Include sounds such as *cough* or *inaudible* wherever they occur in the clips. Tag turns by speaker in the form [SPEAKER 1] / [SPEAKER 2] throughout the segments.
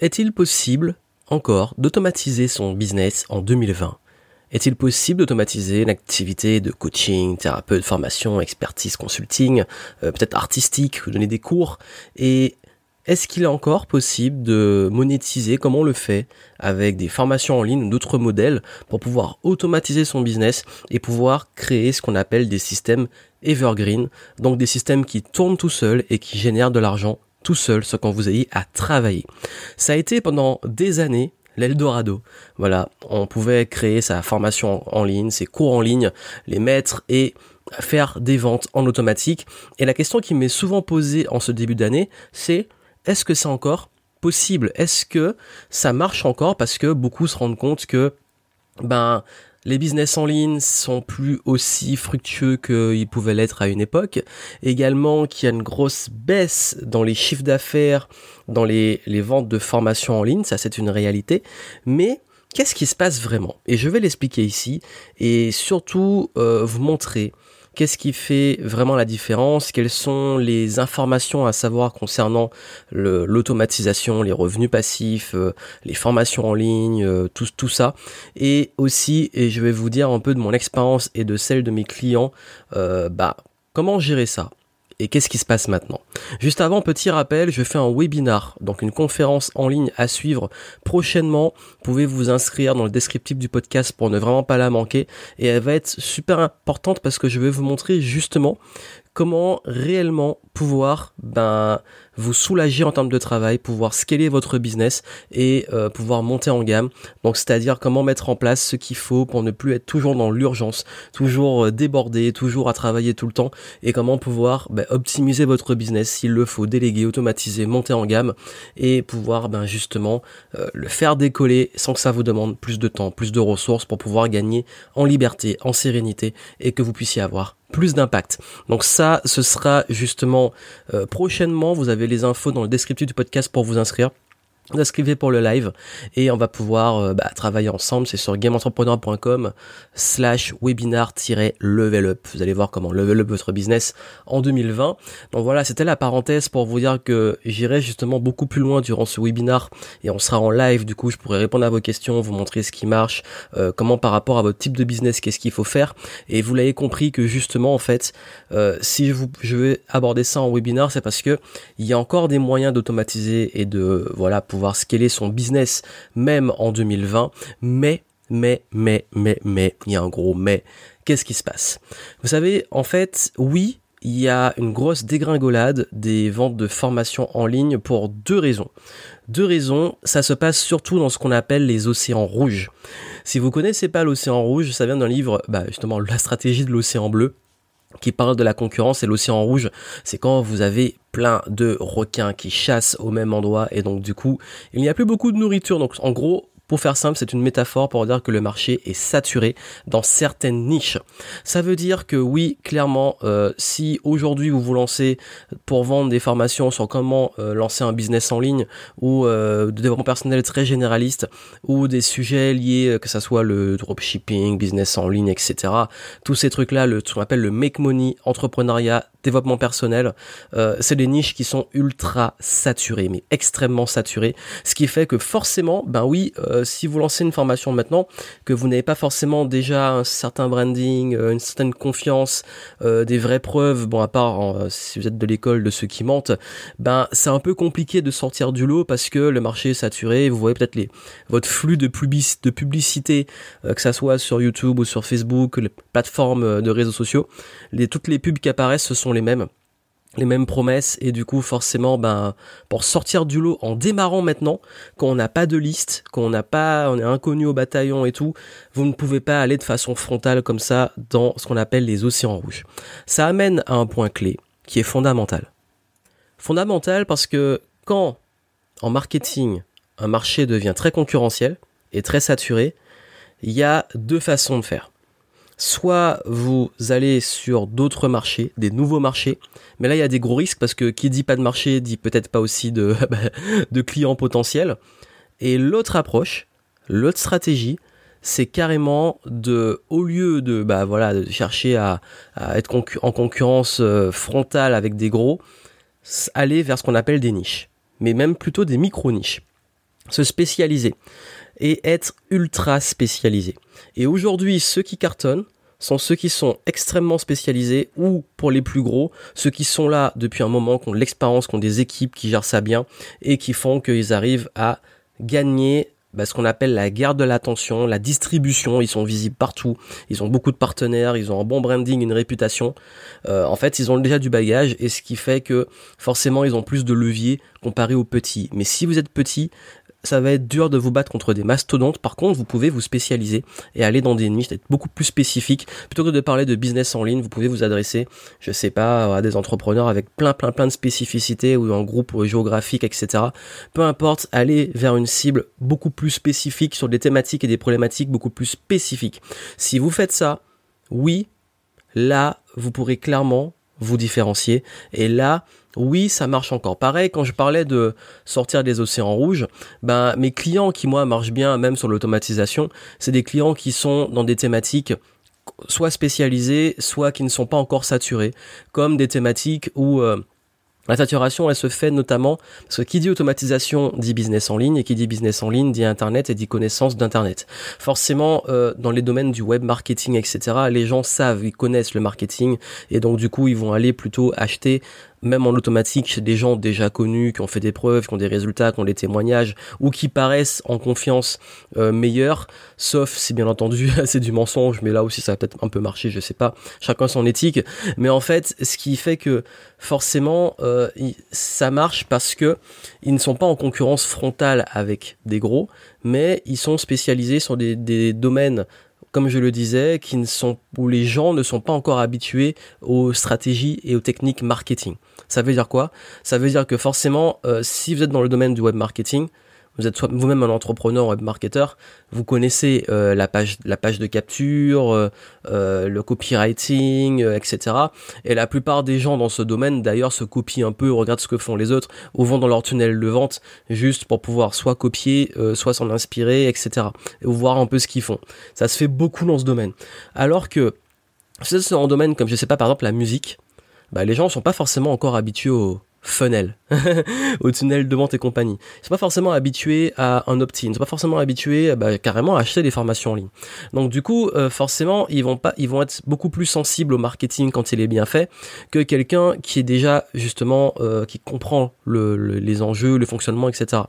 [SPEAKER 1] Est-il possible encore d'automatiser son business en 2020 Est-il possible d'automatiser une activité de coaching, thérapeute, formation, expertise, consulting, euh, peut-être artistique, donner des cours? Et est-ce qu'il est encore possible de monétiser comme on le fait avec des formations en ligne ou d'autres modèles pour pouvoir automatiser son business et pouvoir créer ce qu'on appelle des systèmes evergreen, donc des systèmes qui tournent tout seuls et qui génèrent de l'argent tout seul sans qu'on vous ayez à travailler. Ça a été pendant des années l'Eldorado. Voilà, on pouvait créer sa formation en ligne, ses cours en ligne, les mettre et faire des ventes en automatique. Et la question qui m'est souvent posée en ce début d'année, c'est est-ce que c'est encore possible? Est-ce que ça marche encore? Parce que beaucoup se rendent compte que ben les business en ligne sont plus aussi fructueux qu'ils pouvaient l'être à une époque. Également qu'il y a une grosse baisse dans les chiffres d'affaires, dans les, ventes de formation en ligne, ça c'est une réalité. Mais qu'est-ce qui se passe vraiment? Et je vais l'expliquer ici et surtout euh, vous montrer Qu'est-ce qui fait vraiment la différence? Quelles sont les informations à savoir concernant l'automatisation, les revenus passifs, euh, les formations en ligne, euh, tout, tout ça? Et aussi, et je vais vous dire un peu de mon expérience et de celle de mes clients, euh, bah, comment gérer ça? Et qu'est-ce qui se passe maintenant Juste avant, petit rappel, je fais un webinar, donc une conférence en ligne à suivre prochainement. Vous pouvez vous inscrire dans le descriptif du podcast pour ne vraiment pas la manquer. Et elle va être super importante parce que je vais vous montrer justement comment réellement pouvoir ben, vous soulager en termes de travail, pouvoir scaler votre business et euh, pouvoir monter en gamme. Donc c'est-à-dire comment mettre en place ce qu'il faut pour ne plus être toujours dans l'urgence, toujours euh, débordé, toujours à travailler tout le temps et comment pouvoir ben, optimiser votre business s'il le faut, déléguer, automatiser, monter en gamme et pouvoir ben, justement euh, le faire décoller sans que ça vous demande plus de temps, plus de ressources pour pouvoir gagner en liberté, en sérénité et que vous puissiez avoir plus d'impact. Donc ça, ce sera justement euh, prochainement. Vous avez les infos dans le descriptif du podcast pour vous inscrire inscrivez pour le live et on va pouvoir euh, bah, travailler ensemble. C'est sur gameentrepreneur.com slash webinar-level up. Vous allez voir comment level up votre business en 2020. Donc voilà, c'était la parenthèse pour vous dire que j'irai justement beaucoup plus loin durant ce webinar et on sera en live. Du coup, je pourrai répondre à vos questions, vous montrer ce qui marche, euh, comment par rapport à votre type de business, qu'est-ce qu'il faut faire. Et vous l'avez compris que justement, en fait, euh, si je, vous, je vais aborder ça en webinar, c'est parce que il y a encore des moyens d'automatiser et de voilà pour pouvoir scaler son business même en 2020. Mais, mais, mais, mais, mais, il y a un gros mais. Qu'est-ce qui se passe? Vous savez, en fait, oui, il y a une grosse dégringolade des ventes de formation en ligne pour deux raisons. Deux raisons, ça se passe surtout dans ce qu'on appelle les océans rouges. Si vous connaissez pas l'océan rouge, ça vient d'un livre, bah justement, La stratégie de l'océan bleu qui parle de la concurrence et l'océan rouge, c'est quand vous avez plein de requins qui chassent au même endroit et donc du coup, il n'y a plus beaucoup de nourriture. Donc en gros, pour faire simple, c'est une métaphore pour dire que le marché est saturé dans certaines niches. Ça veut dire que oui, clairement, euh, si aujourd'hui vous vous lancez pour vendre des formations sur comment euh, lancer un business en ligne ou euh, de développement personnel très généraliste ou des sujets liés, que ça soit le dropshipping, business en ligne, etc. Tous ces trucs-là, ce qu'on appelle le make money, entrepreneuriat, développement personnel, c'est des niches qui sont ultra saturées, mais extrêmement saturées. Ce qui fait que forcément, ben oui, euh, si vous lancez une formation maintenant, que vous n'avez pas forcément déjà un certain branding, euh, une certaine confiance, euh, des vraies preuves, bon à part si vous êtes de l'école de ceux qui mentent, ben c'est un peu compliqué de sortir du lot parce que le marché est saturé. Vous voyez peut-être les votre flux de, de publicité, que ça soit sur YouTube ou sur Facebook, les plateformes de réseaux sociaux, les, toutes les pubs qui apparaissent ce sont les mêmes les mêmes promesses. Et du coup forcément ben pour sortir du lot en démarrant maintenant quand on n'a pas de liste quand on n'a pas on est inconnu au bataillon et tout vous ne pouvez pas aller de façon frontale comme ça dans ce qu'on appelle les océans rouges. Ça amène à un point clé qui est fondamental. Fondamental parce que quand en marketing un marché devient très concurrentiel et très saturé il y a deux façons de faire soit vous allez sur d'autres marchés, des nouveaux marchés, mais là il y a des gros risques parce que qui dit pas de marché dit peut-être pas aussi de, *laughs* bah, clients potentiels. Et l'autre approche, l'autre stratégie, c'est carrément de, au lieu de, bah voilà, de chercher à, être en concurrence euh, frontale avec des gros, aller vers ce qu'on appelle des niches, mais même plutôt des micro-niches. se spécialiser et être ultra spécialisé. Et aujourd'hui, ceux qui cartonnent sont ceux qui sont extrêmement spécialisés ou pour les plus gros, ceux qui sont là depuis un moment, qui ont de l'expérience, qui ont des équipes qui gèrent ça bien et qui font qu'ils arrivent à gagner bah, ce qu'on appelle la guerre de l'attention, la distribution, ils sont visibles partout, ils ont beaucoup de partenaires, ils ont un bon branding, une réputation. Euh, en fait, ils ont déjà du bagage et ce qui fait que forcément ils ont plus de levier comparé aux petits. Mais si vous êtes petit, ça va être dur de vous battre contre des mastodontes. Par contre, vous pouvez vous spécialiser et aller dans des niches, être beaucoup plus spécifiques. Plutôt que de parler de business en ligne, vous pouvez vous adresser, je sais pas, à des entrepreneurs avec plein, plein, plein de spécificités ou un groupe géographique, etc. Peu importe, aller vers une cible beaucoup plus spécifique sur des thématiques et des problématiques beaucoup plus spécifiques. Si vous faites ça, oui, là, vous pourrez clairement vous différencier. Et là, oui, ça marche encore. Pareil, quand je parlais de sortir des océans rouges, ben, mes clients qui, moi, marchent bien, même sur l'automatisation, c'est des clients qui sont dans des thématiques soit spécialisées, soit qui ne sont pas encore saturées, comme des thématiques où euh, la saturation, elle se fait notamment parce que qui dit automatisation dit business en ligne et qui dit business en ligne dit internet et dit connaissance d'internet. Forcément, euh, dans les domaines du web marketing, etc., les gens savent, ils connaissent le marketing et donc du coup, ils vont aller plutôt acheter même en automatique des gens déjà connus, qui ont fait des preuves, qui ont des résultats, qui ont des témoignages, ou qui paraissent en confiance euh, meilleurs, sauf si bien entendu *laughs* c'est du mensonge, mais là aussi ça va peut-être un peu marcher, je sais pas, chacun son éthique, mais en fait ce qui fait que forcément euh, ça marche parce que ils ne sont pas en concurrence frontale avec des gros, mais ils sont spécialisés sur des domaines comme je le disais, qui ne sont, où les gens ne sont pas encore habitués aux stratégies et aux techniques marketing. Ça veut dire quoi? Ça veut dire que forcément, euh, si vous êtes dans le domaine du web marketing, vous êtes vous-même un entrepreneur web marketeur, vous connaissez euh, la page la page de capture, euh, le copywriting, etc. Et la plupart des gens dans ce domaine d'ailleurs se copient un peu, regardent ce que font les autres, ou vont dans leur tunnel de vente juste pour pouvoir soit copier, soit s'en inspirer, etc. Et voir un peu ce qu'ils font. Ça se fait beaucoup dans ce domaine. Alors que c'est un domaine comme je sais pas par exemple la musique, bah, les gens sont pas forcément encore habitués au funnel, *laughs* au tunnel de vente et compagnie. Ils sont pas forcément habitués à un opt-in, ils sont pas forcément habitués bah, carrément à acheter des formations en ligne. Donc du coup, euh, forcément, ils vont pas, ils vont être beaucoup plus sensibles au marketing quand il est bien fait que quelqu'un qui est déjà justement euh, qui comprend le, les enjeux, le fonctionnement, etc.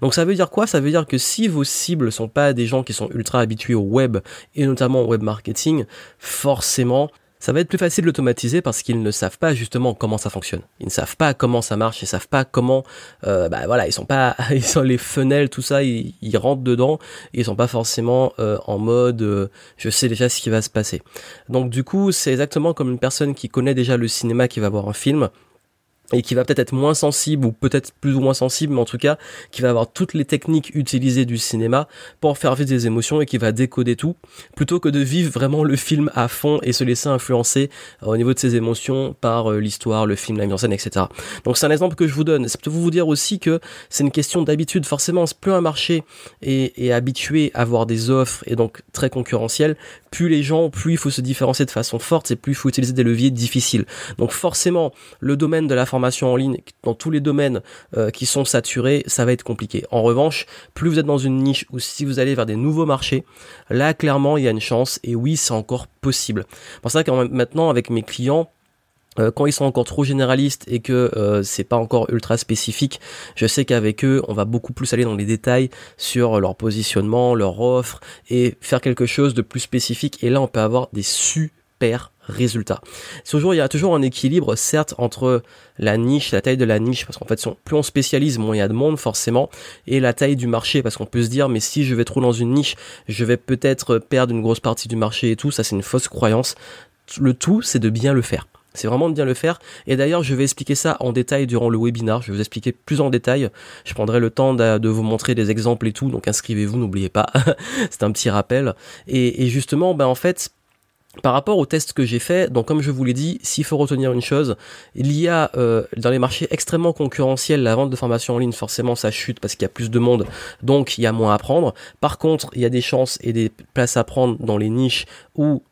[SPEAKER 1] Donc ça veut dire quoi? Ça veut dire que si vos cibles sont pas des gens qui sont ultra habitués au web et notamment au web marketing, forcément ça va être plus facile d'automatiser parce qu'ils ne savent pas justement comment ça fonctionne. Ils ne savent pas comment ça marche, ils savent pas comment, euh, bah voilà, ils sont pas, *laughs* ils sont les fenêtres, tout ça, ils, rentrent dedans, ils sont pas forcément euh, en mode, euh, je sais déjà ce qui va se passer. Donc du coup, c'est exactement comme une personne qui connaît déjà le cinéma qui va voir un film et qui va peut-être être moins sensible ou peut-être plus ou moins sensible mais en tout cas qui va avoir toutes les techniques utilisées du cinéma pour faire vivre des émotions et qui va décoder tout plutôt que de vivre vraiment le film à fond et se laisser influencer euh, au niveau de ses émotions par euh, l'histoire, le film, la mise en scène, etc. Donc c'est un exemple que je vous donne. C'est pour vous dire aussi que c'est une question d'habitude. Forcément, plus un marché est, est habitué à avoir des offres et donc très concurrentiel, plus les gens, plus il faut se différencier de façon forte et plus il faut utiliser des leviers difficiles. Donc forcément, le domaine de la en ligne, dans tous les domaines euh, qui sont saturés, ça va être compliqué. En revanche, plus vous êtes dans une niche ou si vous allez vers des nouveaux marchés, là clairement il y a une chance et oui c'est encore possible. Pour ça que maintenant avec mes clients, euh, quand ils sont encore trop généralistes et que euh, c'est pas encore ultra spécifique, je sais qu'avec eux, on va beaucoup plus aller dans les détails sur leur positionnement, leur offre et faire quelque chose de plus spécifique. Et là, on peut avoir des super résultats. Toujours, il y a toujours un équilibre, certes, entre la niche, la taille de la niche, parce qu'en fait, plus on spécialise, moins il y a de monde, forcément, et la taille du marché, parce qu'on peut se dire, mais si je vais trop dans une niche, je vais peut-être perdre une grosse partie du marché et tout, ça c'est une fausse croyance. Le tout, c'est de bien le faire. C'est vraiment de bien le faire. Et d'ailleurs, je vais expliquer ça en détail durant le webinar. Je vais vous expliquer plus en détail. Je prendrai le temps de, vous montrer des exemples et tout. Donc inscrivez-vous, n'oubliez pas. *laughs* C'est un petit rappel. Et, justement, ben en fait, par rapport au test que j'ai fait, donc comme je vous l'ai dit, s'il faut retenir une chose, il y a euh, dans les marchés extrêmement concurrentiels, la vente de formation en ligne, forcément ça chute parce qu'il y a plus de monde, donc il y a moins à prendre. Par contre, il y a des chances et des places à prendre dans les niches où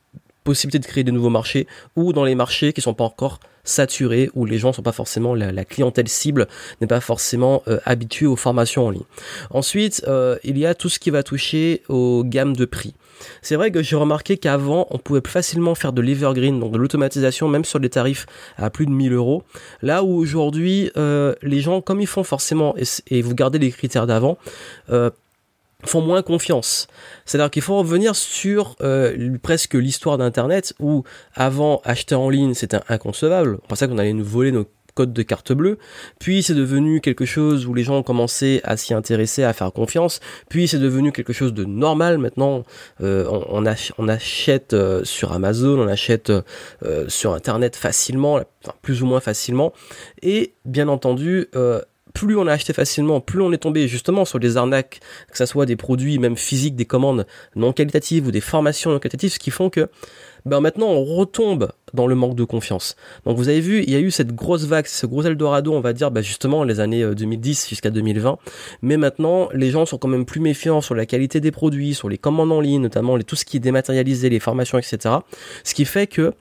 [SPEAKER 1] possibilité de créer de nouveaux marchés ou dans les marchés qui sont pas encore saturé où les gens sont pas forcément la, clientèle cible n'est pas forcément euh, habituée aux formations en ligne. Ensuite, euh, il y a tout ce qui va toucher aux gammes de prix. C'est vrai que j'ai remarqué qu'avant, on pouvait plus facilement faire de l'evergreen, donc de l'automatisation, même sur des tarifs à plus de 1000 euros. Là où aujourd'hui, euh, les gens, comme ils font forcément, et, vous gardez les critères d'avant, euh, font moins confiance. C'est-à-dire qu'il faut revenir sur euh, presque l'histoire d'Internet où avant acheter en ligne c'était inconcevable. On pensait qu'on allait nous voler nos code de carte bleue, puis c'est devenu quelque chose où les gens ont commencé à s'y intéresser, à faire confiance, puis c'est devenu quelque chose de normal. Maintenant, euh, on, achète euh, sur Amazon, on achète euh, sur Internet facilement, plus ou moins facilement, et bien entendu, plus on a acheté facilement, plus on est tombé justement sur des arnaques, que ce soit des produits même physiques, des commandes non qualitatives ou des formations non qualitatives, ce qui font que ben maintenant on retombe dans le manque de confiance. Donc vous avez vu, il y a eu cette grosse vague, ce gros Eldorado, on va dire, ben justement les années 2010 euh, jusqu'à 2020. Mais maintenant, les gens sont quand même plus méfiants sur la qualité des produits, sur les commandes en ligne, notamment tout ce qui est dématérialisé, les formations, etc. Ce qui fait que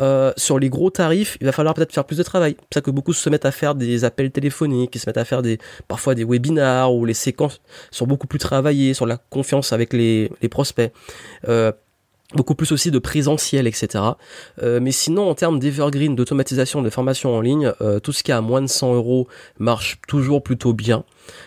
[SPEAKER 1] euh, sur les gros tarifs, il va falloir peut-être faire plus de travail. C'est ça que beaucoup se mettent à faire des appels téléphoniques, qui se mettent à faire des parfois des webinars où les séquences sont beaucoup plus travaillées sur la confiance avec les, les prospects. Euh, beaucoup plus aussi de présentiel, etc. Euh, mais sinon, en termes d'evergreen, d'automatisation, de formation en ligne, euh, tout ce qui est à moins de 100 euros marche toujours plutôt bien,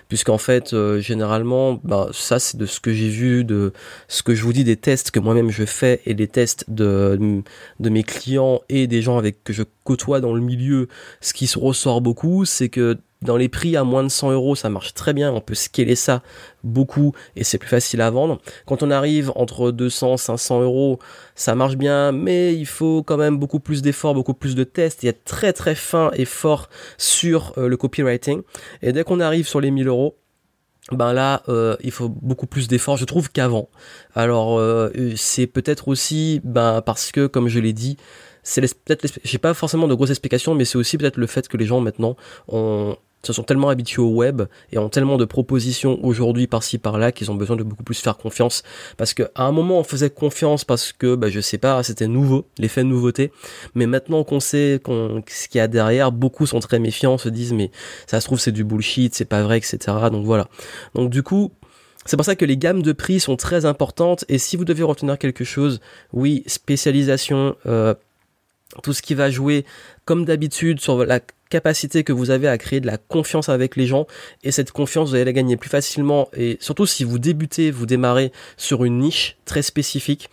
[SPEAKER 1] puisqu'en fait, euh, généralement, bah, ça c'est de ce que j'ai vu, de ce que je vous dis des tests que moi-même je fais et des tests de, de mes clients et des gens avec que je côtoie dans le milieu, ce qui se ressort beaucoup, c'est que dans les prix à moins de 100 euros, ça marche très bien. On peut scaler ça beaucoup et c'est plus facile à vendre. Quand on arrive entre 200, 500 euros, ça marche bien, mais il faut quand même beaucoup plus d'efforts, beaucoup plus de tests. Il y a très très fin et fort sur euh, le copywriting. Et dès qu'on arrive sur les 1000 euros, ben là, euh, il faut beaucoup plus d'efforts, je trouve, qu'avant. Alors, euh, c'est peut-être aussi, ben parce que, comme je l'ai dit, c'est peut-être, j'ai pas forcément de grosses explications, mais c'est aussi peut-être le fait que les gens maintenant ont se sont tellement habitués au web et ont tellement de propositions aujourd'hui par-ci par-là qu'ils ont besoin de beaucoup plus faire confiance. Parce que à un moment on faisait confiance parce que bah, je sais pas c'était nouveau l'effet de nouveauté. Mais maintenant qu'on sait qu'on, ce qu'il y a derrière beaucoup sont très méfiants se disent mais ça se trouve c'est du bullshit c'est pas vrai etc donc voilà. Donc du coup c'est pour ça que les gammes de prix sont très importantes. Et si vous devez retenir quelque chose oui spécialisation euh, tout ce qui va jouer comme d'habitude sur la capacité que vous avez à créer de la confiance avec les gens. Et cette confiance vous allez la gagner plus facilement. Et surtout si vous débutez, vous démarrez sur une niche très spécifique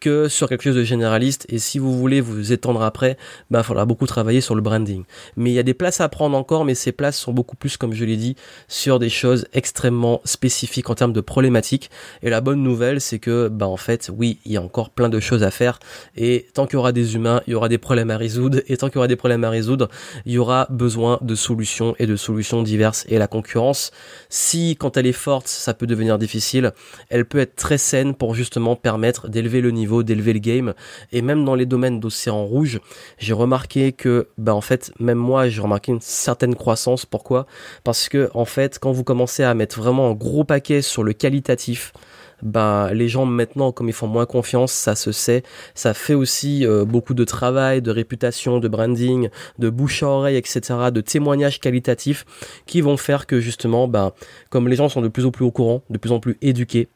[SPEAKER 1] que sur quelque chose de généraliste. Et si vous voulez vous étendre après, bah il faudra beaucoup travailler sur le branding. Mais il y a des places à prendre encore mais ces places sont beaucoup plus comme je l'ai dit sur des choses extrêmement spécifiques en termes de problématiques. Et la bonne nouvelle c'est que bah en fait oui, il y a encore plein de choses à faire. Et tant qu'il y aura des humains, il y aura des problèmes à résoudre. Et tant qu'il y aura des problèmes à résoudre, il y aura besoin de solutions et de solutions diverses. Et la concurrence, si quand elle est forte, ça peut devenir difficile, elle peut être très saine pour justement permettre d'élever le niveau, d'élever le game. Et même dans les domaines d'océan rouge, j'ai remarqué que, bah en fait, même moi, j'ai remarqué une certaine croissance. Pourquoi? Parce que en fait, quand vous commencez à mettre vraiment un gros paquet sur le qualitatif, bah les gens maintenant comme ils font moins confiance, ça se sait, ça fait aussi euh, beaucoup de travail, de réputation, de branding, de bouche à oreille, etc., de témoignages qualitatifs qui vont faire que justement, bah comme les gens sont de plus en plus au courant, de plus en plus éduqués,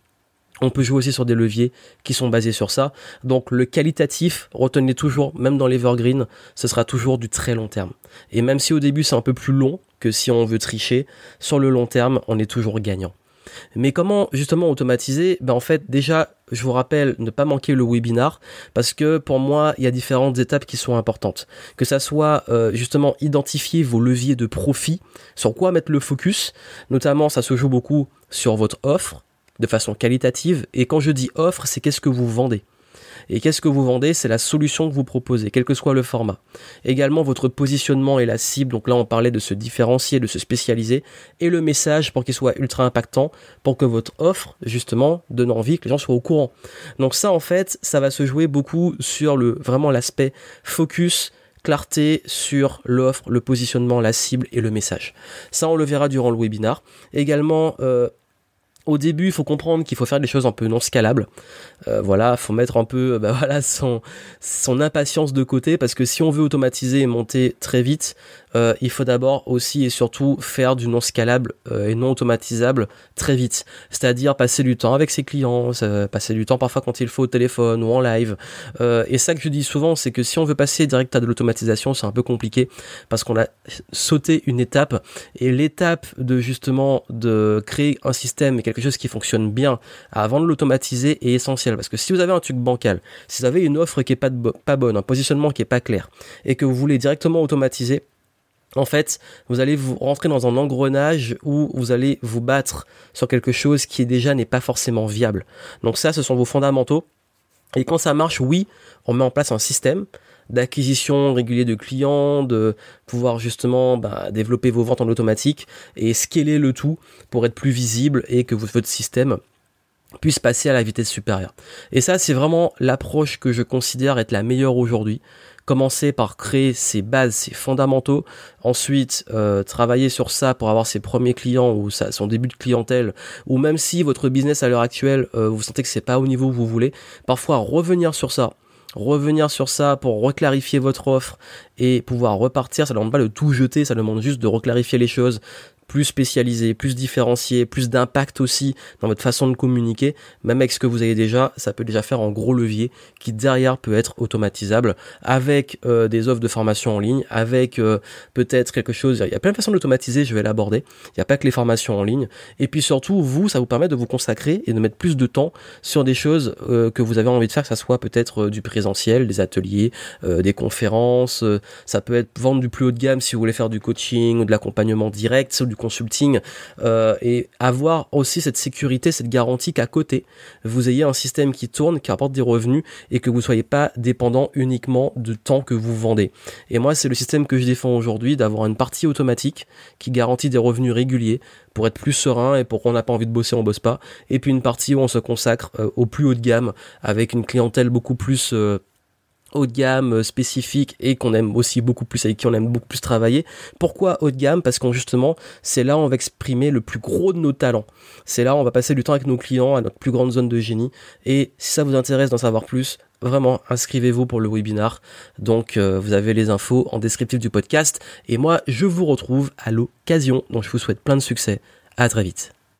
[SPEAKER 1] on peut jouer aussi sur des leviers qui sont basés sur ça. Donc le qualitatif, retenez toujours, même dans l'Evergreen, ce sera toujours du très long terme. Et même si au début c'est un peu plus long que si on veut tricher, sur le long terme, on est toujours gagnant. Mais comment justement automatiser? Ben En fait, déjà, je vous rappelle, ne pas manquer le webinar, parce que pour moi, il y a différentes étapes qui sont importantes. Que ça soit euh, justement identifier vos leviers de profit, sur quoi mettre le focus, notamment ça se joue beaucoup sur votre offre, de façon qualitative, et quand je dis offre, c'est qu'est-ce que vous vendez. Et qu'est-ce que vous vendez? C'est la solution que vous proposez, quel que soit le format. Également votre positionnement et la cible, donc là on parlait de se différencier, de se spécialiser, et le message pour qu'il soit ultra impactant, pour que votre offre, justement, donne envie, que les gens soient au courant. Donc ça en fait, ça va se jouer beaucoup sur le vraiment l'aspect focus, clarté sur l'offre, le positionnement, la cible et le message. Ça, on le verra durant le webinar. Également, euh, au début, il faut comprendre qu'il faut faire des choses un peu non scalables. Euh, voilà, faut mettre un peu, bah *laughs* voilà, son son impatience de côté parce que si on veut automatiser et monter très vite, euh, il faut d'abord aussi et surtout faire du non scalable euh, et non automatisable très vite. C'est-à-dire passer du temps avec ses clients, passer du temps parfois quand il faut au téléphone ou en live. Euh, et ça que je dis souvent, c'est que si on veut passer direct à de l'automatisation, c'est un peu compliqué parce qu'on a sauté une étape et l'étape de justement de créer un système et quelque chose qui fonctionne bien avant de l'automatiser est essentielle parce que si vous avez un truc bancal, si vous avez une offre qui est pas, bonne, un positionnement qui est pas clair et que vous voulez directement automatiser, en fait, vous allez vous rentrer dans un engrenage où vous allez vous battre sur quelque chose qui déjà n'est pas forcément viable. Donc ça, ce sont vos fondamentaux. Et quand ça marche, oui, on met en place un système d'acquisition régulier de clients, de pouvoir justement bah, développer vos ventes en automatique et scaler le tout pour être plus visible et que votre système puisse passer à la vitesse supérieure. Et ça, c'est vraiment l'approche que je considère être la meilleure aujourd'hui. Commencer par créer ses bases, ses fondamentaux, ensuite euh, travailler sur ça pour avoir ses premiers clients ou son début de clientèle, ou même si votre business à l'heure actuelle, euh, vous sentez que c'est pas au niveau où vous voulez, parfois revenir sur ça, revenir sur ça pour reclarifier votre offre et pouvoir repartir. Ça ne demande pas de tout jeter, ça demande juste de reclarifier les choses, plus spécialisé, plus différencié, plus d'impact aussi dans votre façon de communiquer, même avec ce que vous avez déjà, ça peut déjà faire un gros levier qui derrière peut être automatisable avec euh, des offres de formation en ligne, avec euh, peut-être quelque chose, il y a plein de façons d'automatiser, je vais l'aborder, il n'y a pas que les formations en ligne, et puis surtout, vous, ça vous permet de vous consacrer et de mettre plus de temps sur des choses euh, que vous avez envie de faire, que ça soit peut-être du présentiel, des ateliers, des conférences, ça peut être vendre du plus haut de gamme si vous voulez faire du coaching, de l'accompagnement direct, consulting euh, et avoir aussi cette sécurité, cette garantie qu'à côté vous ayez un système qui tourne, qui apporte des revenus et que vous soyez pas dépendant uniquement du temps que vous vendez. Et moi, c'est le système que je défends aujourd'hui d'avoir une partie automatique qui garantit des revenus réguliers pour être plus serein et pour qu'on n'a pas envie de bosser, on bosse pas. Et puis une partie où on se consacre euh, au plus haut de gamme avec une clientèle beaucoup plus euh, haut de gamme euh, spécifique et qu'on aime aussi beaucoup plus avec qui on aime beaucoup plus travailler. Pourquoi haut de gamme? Parce qu'on justement, c'est là où on va exprimer le plus gros de nos talents. C'est là où on va passer du temps avec nos clients à notre plus grande zone de génie. Et si ça vous intéresse d'en savoir plus, vraiment inscrivez-vous pour le webinar. Donc euh, vous avez les infos en descriptif du podcast. Et moi, je vous retrouve à l'occasion. Donc je vous souhaite plein de succès. À très vite.